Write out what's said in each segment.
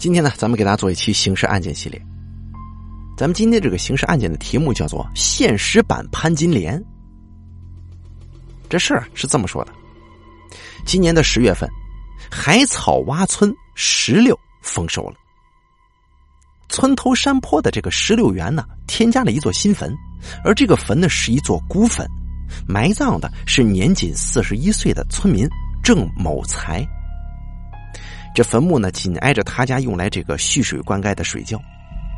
今天呢，咱们给大家做一期刑事案件系列。咱们今天这个刑事案件的题目叫做“现实版潘金莲”。这事儿是这么说的：今年的十月份，海草洼村石榴丰收了。村头山坡的这个石榴园呢，添加了一座新坟，而这个坟呢是一座孤坟，埋葬的是年仅四十一岁的村民郑某才。这坟墓呢，紧挨着他家用来这个蓄水灌溉的水窖，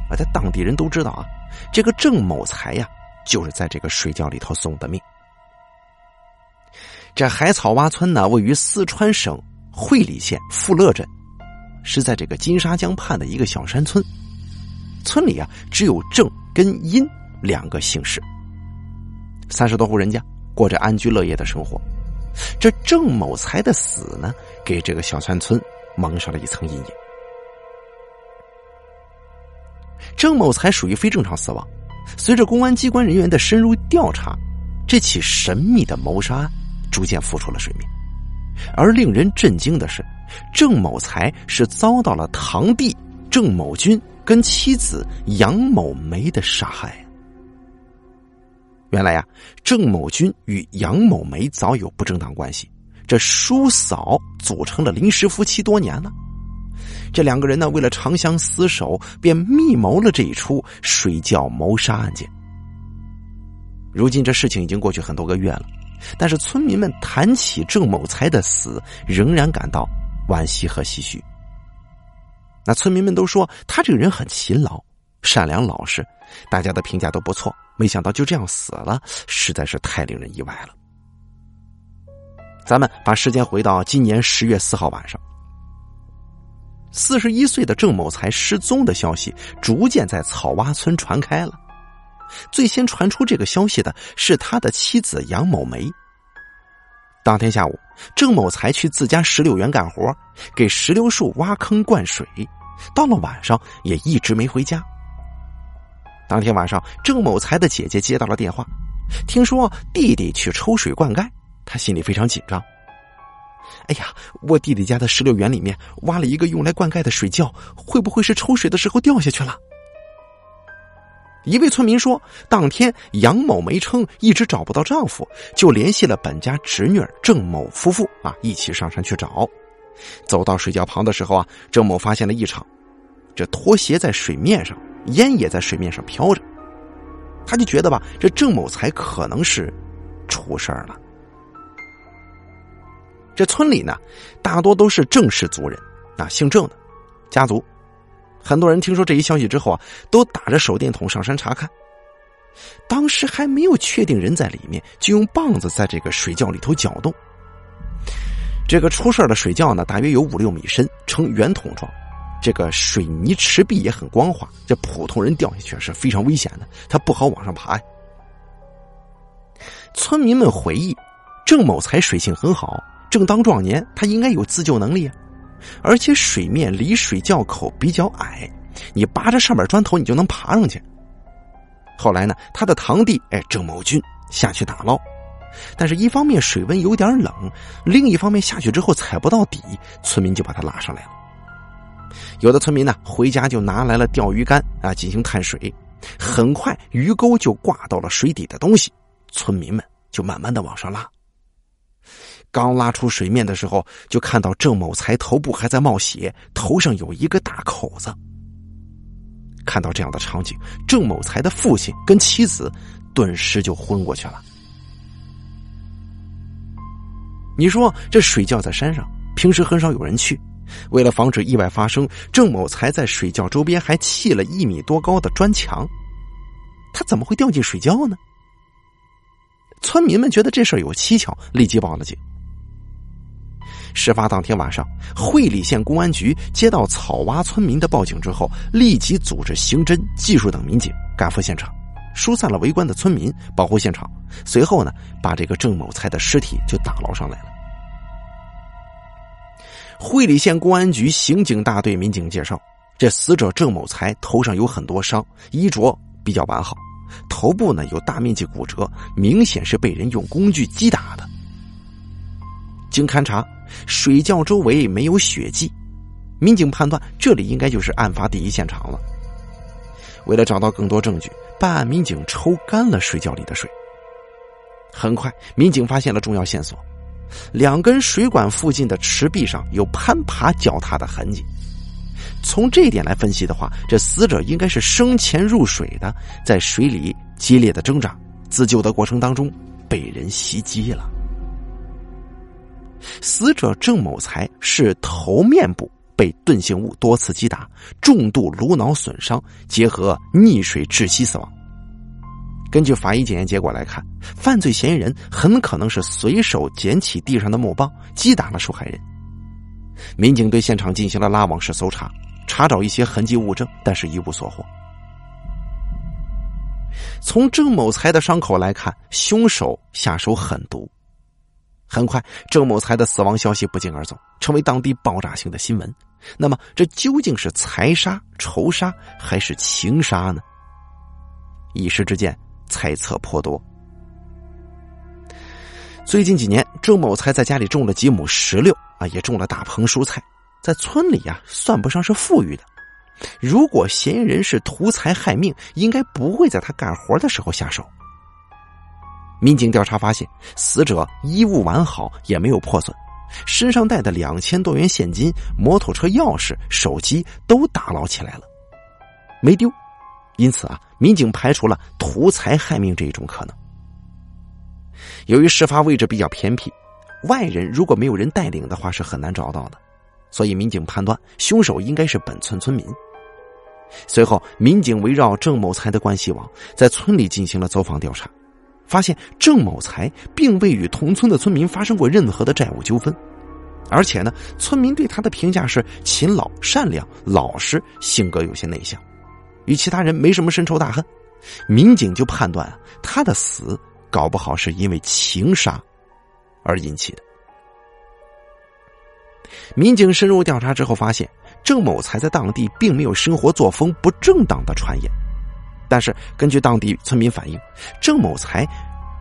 啊，在当地人都知道啊，这个郑某才呀，就是在这个水窖里头送的命。这海草洼村呢，位于四川省会理县富乐镇，是在这个金沙江畔的一个小山村。村里啊，只有郑跟殷两个姓氏，三十多户人家过着安居乐业的生活。这郑某才的死呢，给这个小山村。蒙上了一层阴影。郑某才属于非正常死亡。随着公安机关人员的深入调查，这起神秘的谋杀案逐渐浮出了水面。而令人震惊的是，郑某才是遭到了堂弟郑某军跟妻子杨某梅的杀害。原来呀，郑某军与杨某梅早有不正当关系。这叔嫂组成了临时夫妻多年了，这两个人呢，为了长相厮守，便密谋了这一出水窖谋杀案件。如今这事情已经过去很多个月了，但是村民们谈起郑某才的死，仍然感到惋惜和唏嘘。那村民们都说他这个人很勤劳、善良、老实，大家的评价都不错。没想到就这样死了，实在是太令人意外了。咱们把时间回到今年十月四号晚上，四十一岁的郑某才失踪的消息逐渐在草洼村传开了。最先传出这个消息的是他的妻子杨某梅。当天下午，郑某才去自家石榴园干活，给石榴树挖坑灌水，到了晚上也一直没回家。当天晚上，郑某才的姐姐接到了电话，听说弟弟去抽水灌溉。他心里非常紧张。哎呀，我弟弟家的石榴园里面挖了一个用来灌溉的水窖，会不会是抽水的时候掉下去了？一位村民说，当天杨某梅称一直找不到丈夫，就联系了本家侄女郑某夫妇啊，一起上山去找。走到水窖旁的时候啊，郑某发现了异常，这拖鞋在水面上，烟也在水面上飘着，他就觉得吧，这郑某才可能是出事儿了。这村里呢，大多都是郑氏族人，啊，姓郑的家族。很多人听说这一消息之后啊，都打着手电筒上山查看。当时还没有确定人在里面，就用棒子在这个水窖里头搅动。这个出事的水窖呢，大约有五六米深，呈圆筒状。这个水泥池壁也很光滑，这普通人掉下去是非常危险的，他不好往上爬呀。村民们回忆，郑某才水性很好。正当壮年，他应该有自救能力啊！而且水面离水窖口比较矮，你扒着上面砖头，你就能爬上去。后来呢，他的堂弟哎郑某军下去打捞，但是一方面水温有点冷，另一方面下去之后踩不到底，村民就把他拉上来了。有的村民呢，回家就拿来了钓鱼竿啊进行探水，很快鱼钩就挂到了水底的东西，村民们就慢慢的往上拉。刚拉出水面的时候，就看到郑某才头部还在冒血，头上有一个大口子。看到这样的场景，郑某才的父亲跟妻子顿时就昏过去了。你说这水窖在山上，平时很少有人去，为了防止意外发生，郑某才在水窖周边还砌了一米多高的砖墙。他怎么会掉进水窖呢？村民们觉得这事儿有蹊跷，立即报了警。事发当天晚上，会理县公安局接到草洼村民的报警之后，立即组织刑侦、技术等民警赶赴现场，疏散了围观的村民，保护现场。随后呢，把这个郑某才的尸体就打捞上来了。会理县公安局刑警大队民警介绍，这死者郑某才头上有很多伤，衣着比较完好，头部呢有大面积骨折，明显是被人用工具击打的。经勘查。水窖周围没有血迹，民警判断这里应该就是案发第一现场了。为了找到更多证据，办案民警抽干了水窖里的水。很快，民警发现了重要线索：两根水管附近的池壁上有攀爬脚踏的痕迹。从这一点来分析的话，这死者应该是生前入水的，在水里激烈的挣扎，自救的过程当中被人袭击了。死者郑某才是头面部被钝性物多次击打，重度颅脑损伤，结合溺水窒息死亡。根据法医检验结果来看，犯罪嫌疑人很可能是随手捡起地上的木棒击打了受害人。民警对现场进行了拉网式搜查。查找一些痕迹物证，但是一无所获。从郑某才的伤口来看，凶手下手狠毒。很快，郑某才的死亡消息不胫而走，成为当地爆炸性的新闻。那么，这究竟是财杀、仇杀还是情杀呢？一时之间，猜测颇多。最近几年，郑某才在家里种了几亩石榴啊，也种了大棚蔬菜。在村里呀，算不上是富裕的。如果嫌疑人是图财害命，应该不会在他干活的时候下手。民警调查发现，死者衣物完好，也没有破损，身上带的两千多元现金、摩托车钥匙、手机都打捞起来了，没丢。因此啊，民警排除了图财害命这一种可能。由于事发位置比较偏僻，外人如果没有人带领的话，是很难找到的。所以，民警判断凶手应该是本村村民。随后，民警围绕郑某才的关系网，在村里进行了走访调查，发现郑某才并未与同村的村民发生过任何的债务纠纷，而且呢，村民对他的评价是勤劳、善良、老实，性格有些内向，与其他人没什么深仇大恨。民警就判断啊，他的死搞不好是因为情杀而引起的。民警深入调查之后，发现郑某才在当地并没有生活作风不正当的传言，但是根据当地村民反映，郑某才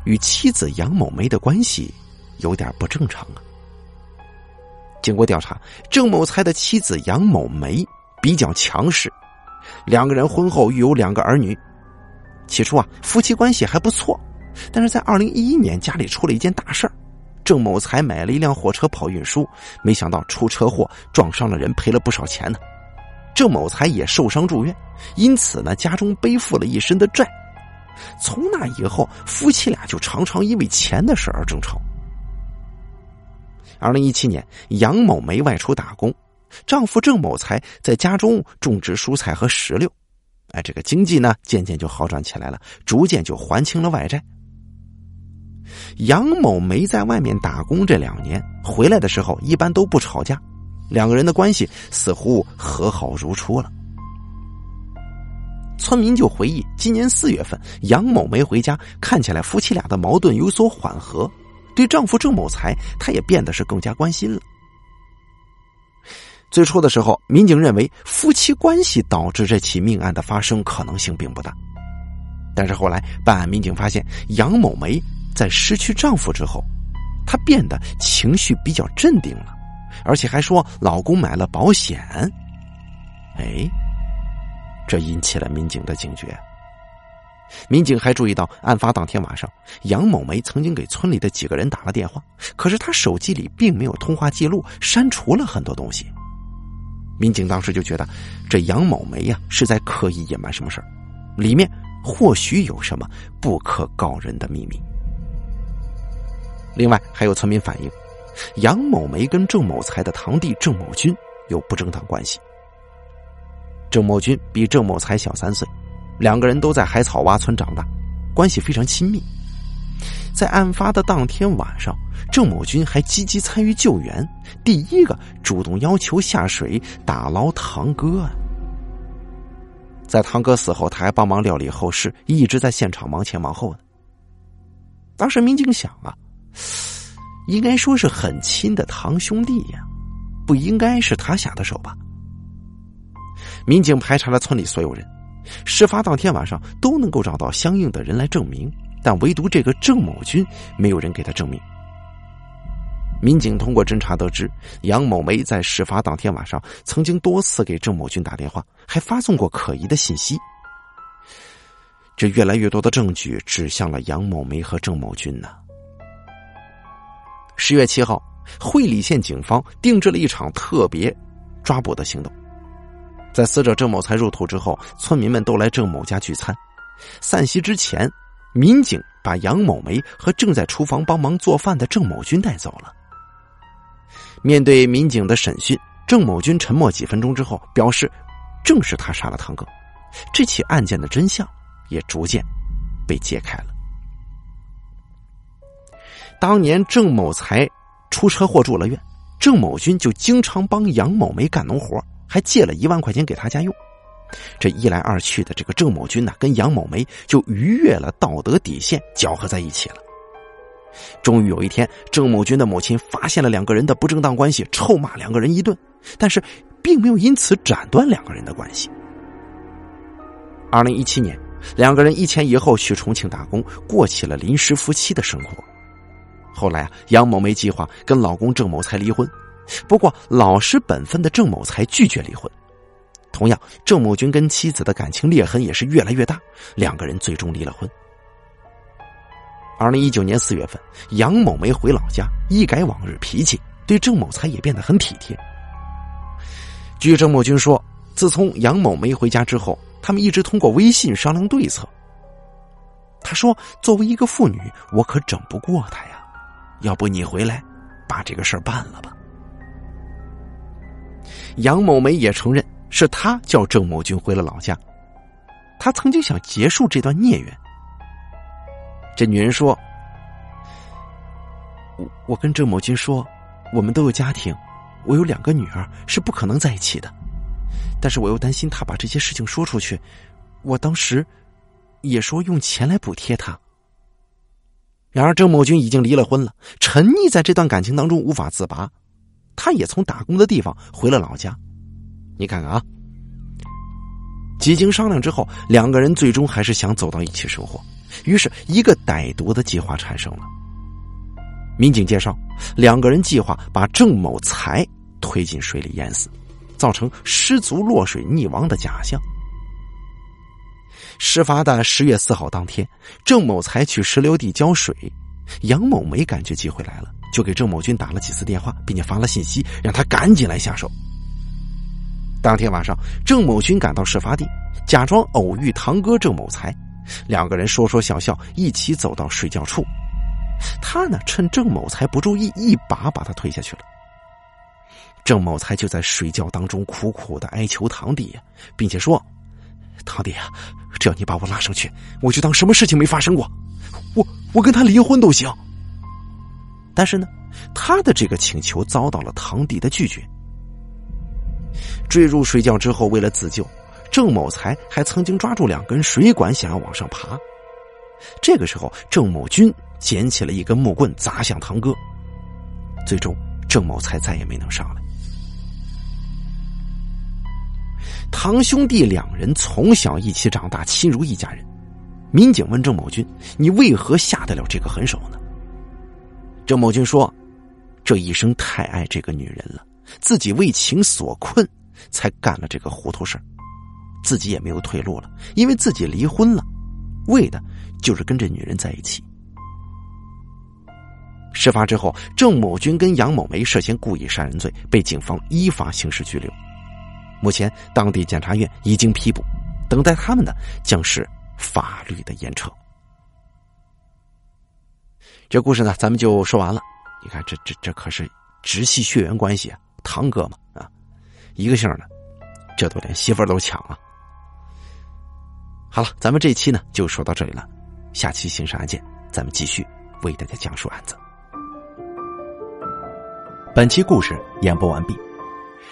与妻子杨某梅的关系有点不正常啊。经过调查，郑某才的妻子杨某梅比较强势，两个人婚后育有两个儿女。起初啊，夫妻关系还不错，但是在二零一一年，家里出了一件大事儿。郑某才买了一辆货车跑运输，没想到出车祸撞伤了人，赔了不少钱呢。郑某才也受伤住院，因此呢，家中背负了一身的债。从那以后，夫妻俩就常常因为钱的事而争吵。二零一七年，杨某梅外出打工，丈夫郑某才在家中种植蔬菜和石榴，哎，这个经济呢渐渐就好转起来了，逐渐就还清了外债。杨某梅在外面打工这两年，回来的时候一般都不吵架，两个人的关系似乎和好如初了。村民就回忆，今年四月份杨某梅回家，看起来夫妻俩的矛盾有所缓和，对丈夫郑某才，她也变得是更加关心了。最初的时候，民警认为夫妻关系导致这起命案的发生可能性并不大，但是后来办案民警发现杨某梅。在失去丈夫之后，她变得情绪比较镇定了，而且还说老公买了保险。哎，这引起了民警的警觉。民警还注意到，案发当天晚上，杨某梅曾经给村里的几个人打了电话，可是她手机里并没有通话记录，删除了很多东西。民警当时就觉得，这杨某梅呀是在刻意隐瞒什么事儿，里面或许有什么不可告人的秘密。另外，还有村民反映，杨某梅跟郑某才的堂弟郑某军有不正当关系。郑某军比郑某才小三岁，两个人都在海草洼村长大，关系非常亲密。在案发的当天晚上，郑某军还积极参与救援，第一个主动要求下水打捞堂哥。在堂哥死后，他还帮忙料理后事，一直在现场忙前忙后的。当时民警想啊。应该说是很亲的堂兄弟呀，不应该是他下的手吧？民警排查了村里所有人，事发当天晚上都能够找到相应的人来证明，但唯独这个郑某军，没有人给他证明。民警通过侦查得知，杨某梅在事发当天晚上曾经多次给郑某军打电话，还发送过可疑的信息。这越来越多的证据指向了杨某梅和郑某军呢。十月七号，会理县警方定制了一场特别抓捕的行动。在死者郑某才入土之后，村民们都来郑某家聚餐。散席之前，民警把杨某梅和正在厨房帮忙做饭的郑某军带走了。面对民警的审讯，郑某军沉默几分钟之后，表示正是他杀了堂哥。这起案件的真相也逐渐被揭开了。当年郑某才出车祸住了院，郑某军就经常帮杨某梅干农活，还借了一万块钱给他家用。这一来二去的，这个郑某军呢，跟杨某梅就逾越了道德底线，搅和在一起了。终于有一天，郑某军的母亲发现了两个人的不正当关系，臭骂两个人一顿，但是并没有因此斩断两个人的关系。二零一七年，两个人一前一后去重庆打工，过起了临时夫妻的生活。后来啊，杨某梅计划跟老公郑某才离婚，不过老实本分的郑某才拒绝离婚。同样，郑某军跟妻子的感情裂痕也是越来越大，两个人最终离了婚。二零一九年四月份，杨某梅回老家，一改往日脾气，对郑某才也变得很体贴。据郑某军说，自从杨某梅回家之后，他们一直通过微信商量对策。他说：“作为一个妇女，我可整不过她呀，要不你回来，把这个事儿办了吧。”杨某梅也承认。是他叫郑某军回了老家，他曾经想结束这段孽缘。这女人说：“我我跟郑某军说，我们都有家庭，我有两个女儿，是不可能在一起的。但是我又担心他把这些事情说出去，我当时也说用钱来补贴他。然而郑某军已经离了婚了，沉溺在这段感情当中无法自拔，他也从打工的地方回了老家。”你看看啊，几经商量之后，两个人最终还是想走到一起生活，于是一个歹毒的计划产生了。民警介绍，两个人计划把郑某才推进水里淹死，造成失足落水溺亡的假象。事发的十月四号当天，郑某才去石榴地浇水，杨某没感觉机会来了，就给郑某军打了几次电话，并且发了信息，让他赶紧来下手。当天晚上，郑某军赶到事发地，假装偶遇堂哥郑某才，两个人说说笑笑，一起走到睡觉处。他呢，趁郑某才不注意，一把把他推下去了。郑某才就在睡觉当中苦苦的哀求堂弟，并且说：“堂弟啊，只要你把我拉上去，我就当什么事情没发生过，我我跟他离婚都行。”但是呢，他的这个请求遭到了堂弟的拒绝。坠入水窖之后，为了自救，郑某才还曾经抓住两根水管，想要往上爬。这个时候，郑某军捡起了一根木棍，砸向堂哥。最终，郑某才再也没能上来。堂兄弟两人从小一起长大，亲如一家人。民警问郑某军：“你为何下得了这个狠手呢？”郑某军说：“这一生太爱这个女人了，自己为情所困。”才干了这个糊涂事自己也没有退路了，因为自己离婚了，为的就是跟这女人在一起。事发之后，郑某军跟杨某梅涉嫌故意杀人罪，被警方依法刑事拘留。目前，当地检察院已经批捕，等待他们的将是法律的严惩。这故事呢，咱们就说完了。你看，这这这可是直系血缘关系啊，堂哥嘛啊。一个姓的，这都连媳妇儿都抢了。好了，咱们这期呢就说到这里了，下期刑事案件咱们继续为大家讲述案子。本期故事演播完毕，